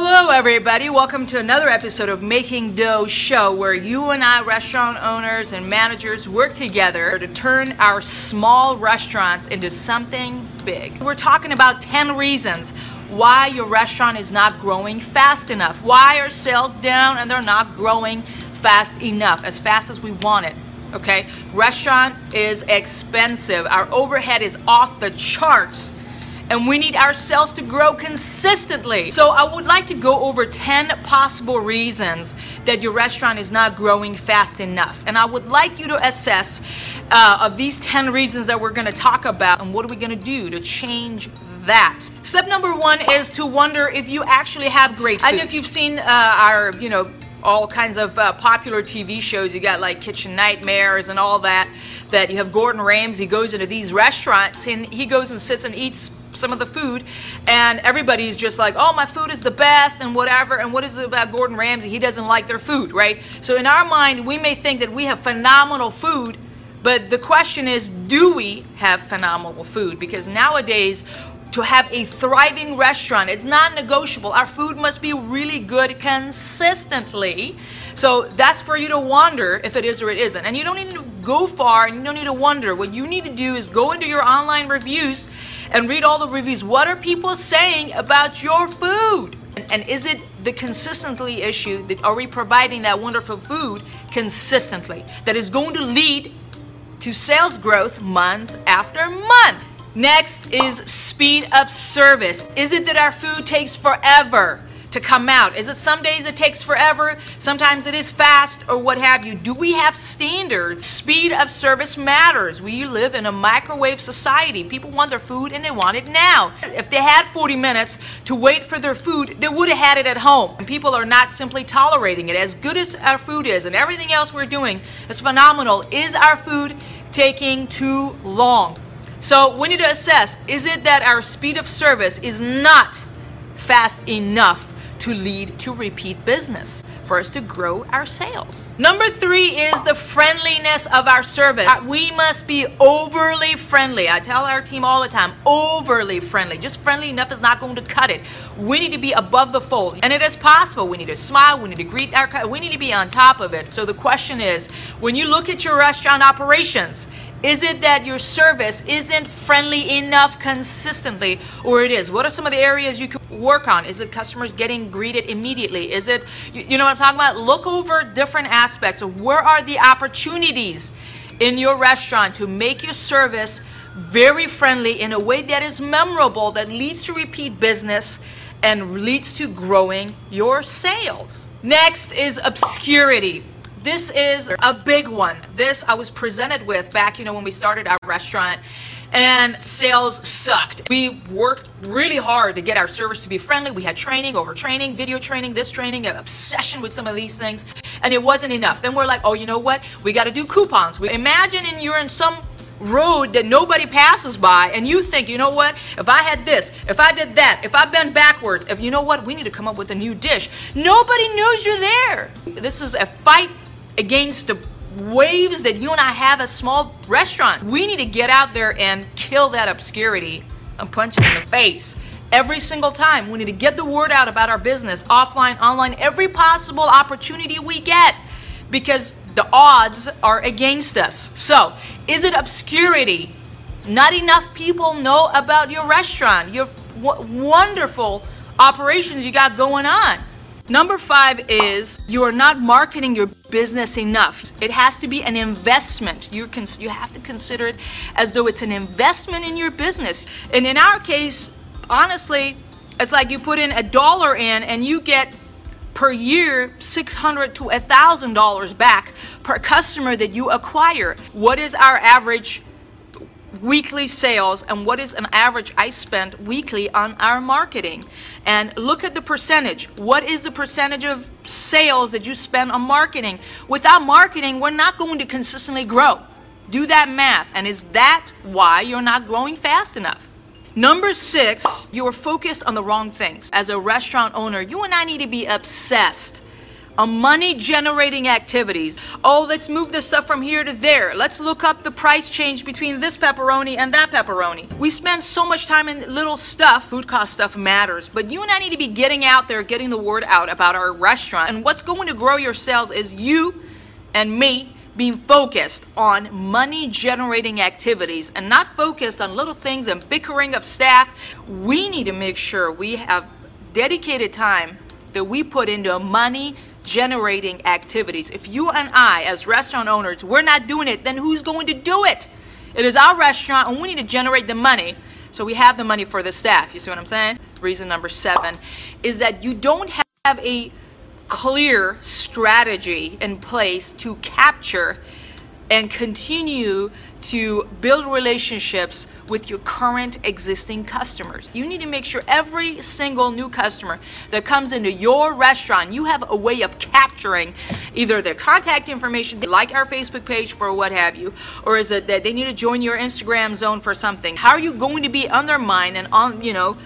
Hello, everybody. Welcome to another episode of Making Dough Show, where you and I, restaurant owners and managers, work together to turn our small restaurants into something big. We're talking about 10 reasons why your restaurant is not growing fast enough. Why are sales down and they're not growing fast enough, as fast as we want it? Okay, restaurant is expensive. Our overhead is off the charts and we need ourselves to grow consistently. So I would like to go over 10 possible reasons that your restaurant is not growing fast enough. And I would like you to assess uh, of these 10 reasons that we're gonna talk about and what are we gonna do to change that. Step number one is to wonder if you actually have great food. I know if you've seen uh, our, you know, all kinds of uh, popular TV shows. You got like Kitchen Nightmares and all that. That you have Gordon Ramsay goes into these restaurants and he goes and sits and eats some of the food, and everybody's just like, oh, my food is the best and whatever. And what is it about Gordon Ramsay? He doesn't like their food, right? So in our mind, we may think that we have phenomenal food, but the question is, do we have phenomenal food? Because nowadays, to have a thriving restaurant, it's not negotiable. Our food must be really good consistently. So that's for you to wonder if it is or it isn't. And you don't need to go far and you don't need to wonder. What you need to do is go into your online reviews and read all the reviews. What are people saying about your food? And, and is it the consistently issue that are we providing that wonderful food consistently that is going to lead to sales growth month after month? Next is speed of service. Is it that our food takes forever? To come out? Is it some days it takes forever? Sometimes it is fast or what have you. Do we have standards? Speed of service matters. We live in a microwave society. People want their food and they want it now. If they had 40 minutes to wait for their food, they would have had it at home. And people are not simply tolerating it. As good as our food is and everything else we're doing is phenomenal. Is our food taking too long? So we need to assess, is it that our speed of service is not fast enough to lead to repeat business for us to grow our sales. Number three is the friendliness of our service. Uh, we must be overly friendly. I tell our team all the time, overly friendly. Just friendly enough is not going to cut it. We need to be above the fold. And it is possible. We need to smile. We need to greet our, we need to be on top of it. So the question is, when you look at your restaurant operations, is it that your service isn't friendly enough consistently, or it is? What are some of the areas you can work on? Is it customers getting greeted immediately? Is it, you, you know what I'm talking about? Look over different aspects of where are the opportunities in your restaurant to make your service very friendly in a way that is memorable, that leads to repeat business and leads to growing your sales. Next is obscurity. This is a big one. This I was presented with back, you know, when we started our restaurant and sales sucked. We worked really hard to get our service to be friendly. We had training over training, video training, this training, an obsession with some of these things, and it wasn't enough. Then we're like, oh, you know what? We got to do coupons. We imagine and you're in some road that nobody passes by and you think, you know what, if I had this, if I did that, if I bent backwards, if you know what, we need to come up with a new dish. Nobody knows you're there. This is a fight against the waves that you and I have as small restaurant. We need to get out there and kill that obscurity and punch it in the face. Every single time, we need to get the word out about our business, offline, online, every possible opportunity we get because the odds are against us. So, is it obscurity? Not enough people know about your restaurant, your wonderful operations you got going on. Number five is you are not marketing your business enough. It has to be an investment. You can you have to consider it as though it's an investment in your business. And in our case, honestly, it's like you put in a dollar in and you get per year 600 to a thousand dollars back per customer that you acquire. What is our average weekly sales and what is an average I spend weekly on our marketing. And look at the percentage. What is the percentage of sales that you spend on marketing? Without marketing, we're not going to consistently grow. Do that math. And is that why you're not growing fast enough? Number six, you are focused on the wrong things. As a restaurant owner, you and I need to be obsessed money generating activities. Oh, let's move this stuff from here to there. Let's look up the price change between this pepperoni and that pepperoni. We spend so much time in little stuff. Food cost stuff matters, but you and I need to be getting out there, getting the word out about our restaurant. And what's going to grow your sales is you and me being focused on money generating activities and not focused on little things and bickering of staff. We need to make sure we have dedicated time that we put into money generating activities. If you and I, as restaurant owners, we're not doing it, then who's going to do it? It is our restaurant and we need to generate the money so we have the money for the staff. You see what I'm saying? Reason number seven is that you don't have a clear strategy in place to capture and continue to build relationships with your current existing customers. You need to make sure every single new customer that comes into your restaurant, you have a way of capturing either their contact information, like our Facebook page for what have you, or is it that they need to join your Instagram zone for something? How are you going to be on their mind and on, you know,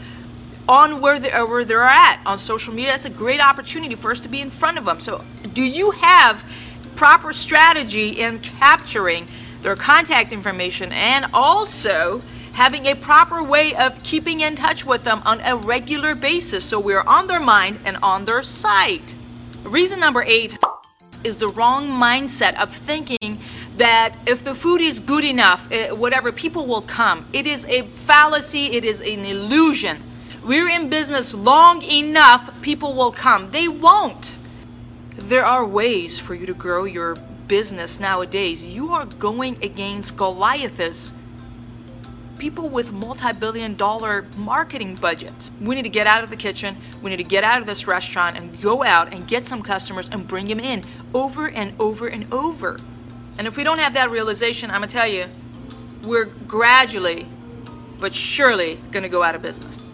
on where they're, uh, where they're at on social media? That's a great opportunity for us to be in front of them. So, do you have proper strategy in capturing their contact information and also having a proper way of keeping in touch with them on a regular basis so we're on their mind and on their site. Reason number eight is the wrong mindset of thinking that if the food is good enough, eh, whatever, people will come. It is a fallacy, it is an illusion. We're in business long enough, people will come. They won't. There are ways for you to grow your business nowadays. You are going against Goliaths, people with multi billion dollar marketing budgets. We need to get out of the kitchen, we need to get out of this restaurant and go out and get some customers and bring them in over and over and over. And if we don't have that realization, I'm gonna tell you, we're gradually but surely gonna go out of business.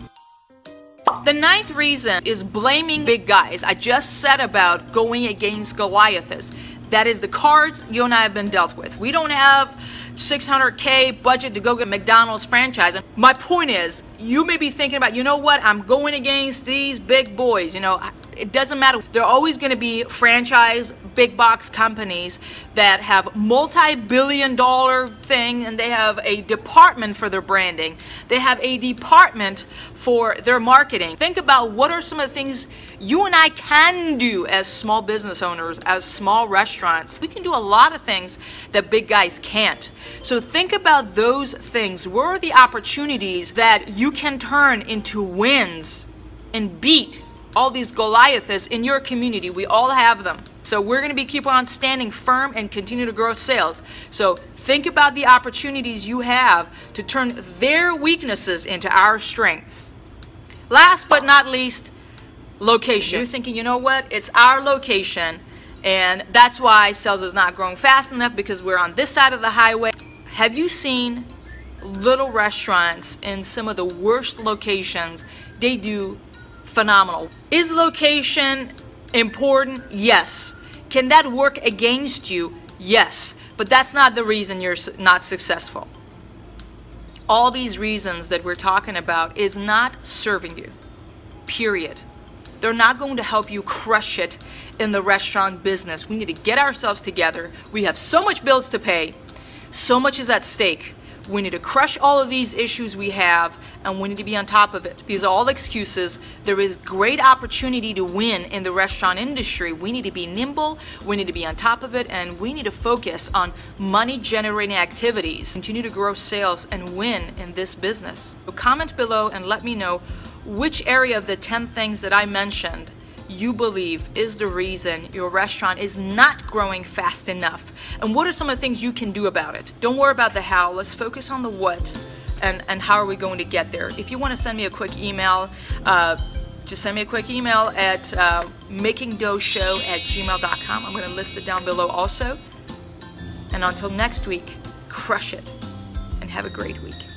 The ninth reason is blaming big guys. I just said about going against Goliaths. That is the cards you and I have been dealt with. We don't have 600K budget to go get McDonald's franchise. My point is, you may be thinking about, you know what, I'm going against these big boys. You know, it doesn't matter. There are always going to be franchise big box companies that have multi-billion dollar thing and they have a department for their branding. They have a department for their marketing. Think about what are some of the things you and I can do as small business owners, as small restaurants. We can do a lot of things that big guys can't. So think about those things. Where are the opportunities that you can turn into wins and beat all these Goliaths in your community? We all have them. So we're going to be keep on standing firm and continue to grow sales. So think about the opportunities you have to turn their weaknesses into our strengths. Last but not least, location. You're thinking, you know what? It's our location and that's why sales is not growing fast enough because we're on this side of the highway. Have you seen little restaurants in some of the worst locations? They do phenomenal. Is location important? Yes. Can that work against you? Yes, but that's not the reason you're not successful. All these reasons that we're talking about is not serving you. Period. They're not going to help you crush it in the restaurant business. We need to get ourselves together. We have so much bills to pay. So much is at stake. We need to crush all of these issues we have and we need to be on top of it. These are all excuses. There is great opportunity to win in the restaurant industry. We need to be nimble, we need to be on top of it, and we need to focus on money generating activities. Continue to grow sales and win in this business. So comment below and let me know which area of the 10 things that I mentioned you believe is the reason your restaurant is not growing fast enough? And what are some of the things you can do about it? Don't worry about the how, let's focus on the what and, and how are we going to get there. If you want to send me a quick email, uh, just send me a quick email at uh, makingdoughshow at gmail.com. I'm going to list it down below also. And until next week, crush it and have a great week.